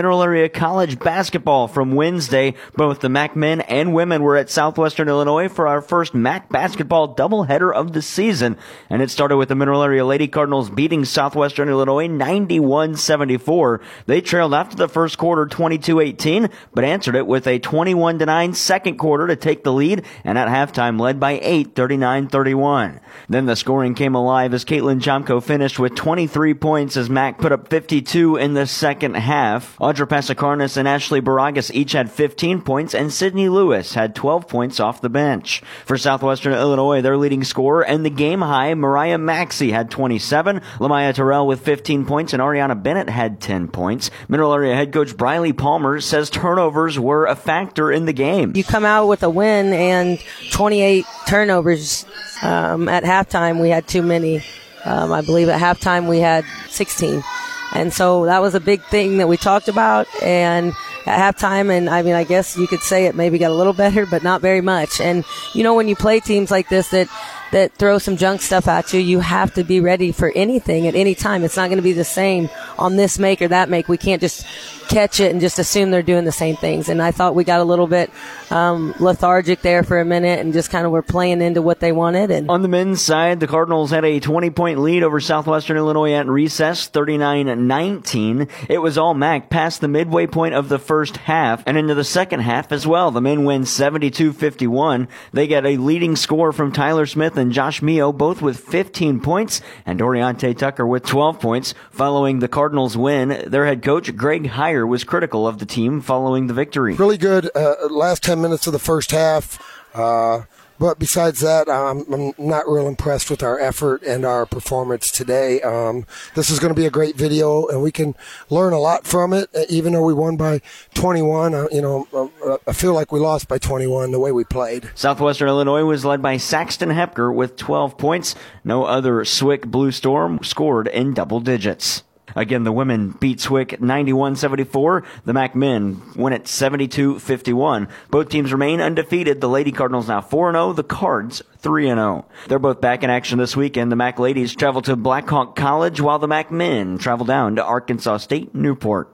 Mineral Area College basketball from Wednesday. Both the MAC men and women were at Southwestern Illinois for our first MAC basketball doubleheader of the season. And it started with the Mineral Area Lady Cardinals beating Southwestern Illinois 91-74. They trailed after the first quarter 22-18, but answered it with a 21-9 second quarter to take the lead and at halftime led by 8, 39-31. Then the scoring came alive as Caitlin Chomko finished with 23 points as MAC put up 52 in the second half. Audra Passacarnas and Ashley Baragas each had 15 points, and Sydney Lewis had 12 points off the bench. For Southwestern Illinois, their leading scorer and the game high, Mariah Maxey had 27, Lamaya Terrell with 15 points, and Ariana Bennett had 10 points. Mineral Area head coach Briley Palmer says turnovers were a factor in the game. You come out with a win and 28 turnovers um, at halftime. We had too many. Um, I believe at halftime we had 16. And so that was a big thing that we talked about. And at halftime, and I mean, I guess you could say it maybe got a little better, but not very much. And you know, when you play teams like this that that throw some junk stuff at you, you have to be ready for anything at any time. It's not going to be the same on this make or that make. We can't just catch it and just assume they're doing the same things. And I thought we got a little bit um, lethargic there for a minute and just kind of were playing into what they wanted. And on the men's side, the Cardinals had a 20 point lead over Southwestern Illinois at recess, 39-19. It was all MAC past the midway point of the first half and into the second half as well. The men win 72-51. They get a leading score from Tyler Smith and Josh Mio, both with 15 points, and Doriante Tucker with 12 points. Following the Cardinals win, their head coach Greg Heier was critical of the team following the victory. Really good uh, last 10 minutes of the first half. Uh, but besides that, I'm, I'm, not real impressed with our effort and our performance today. Um, this is going to be a great video, and we can learn a lot from it. Uh, even though we won by 21, uh, you know, uh, I feel like we lost by 21 the way we played. Southwestern Illinois was led by Saxton Hepker with 12 points. No other SWIC Blue Storm scored in double digits. Again, the women beat SWIC 91-74. The MAC men win it 72-51. Both teams remain undefeated. The Lady Cardinals now 4-0. The Cards 3-0. They're both back in action this weekend. The MAC ladies travel to Black Hawk College while the MAC men travel down to Arkansas State Newport.